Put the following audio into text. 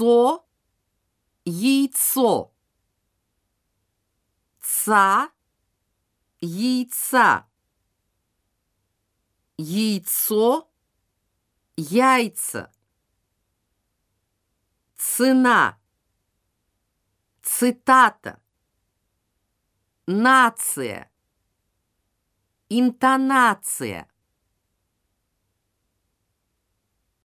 со яйцо. Ца, яйца. Яйцо, яйца. Цена, цитата. Нация, интонация.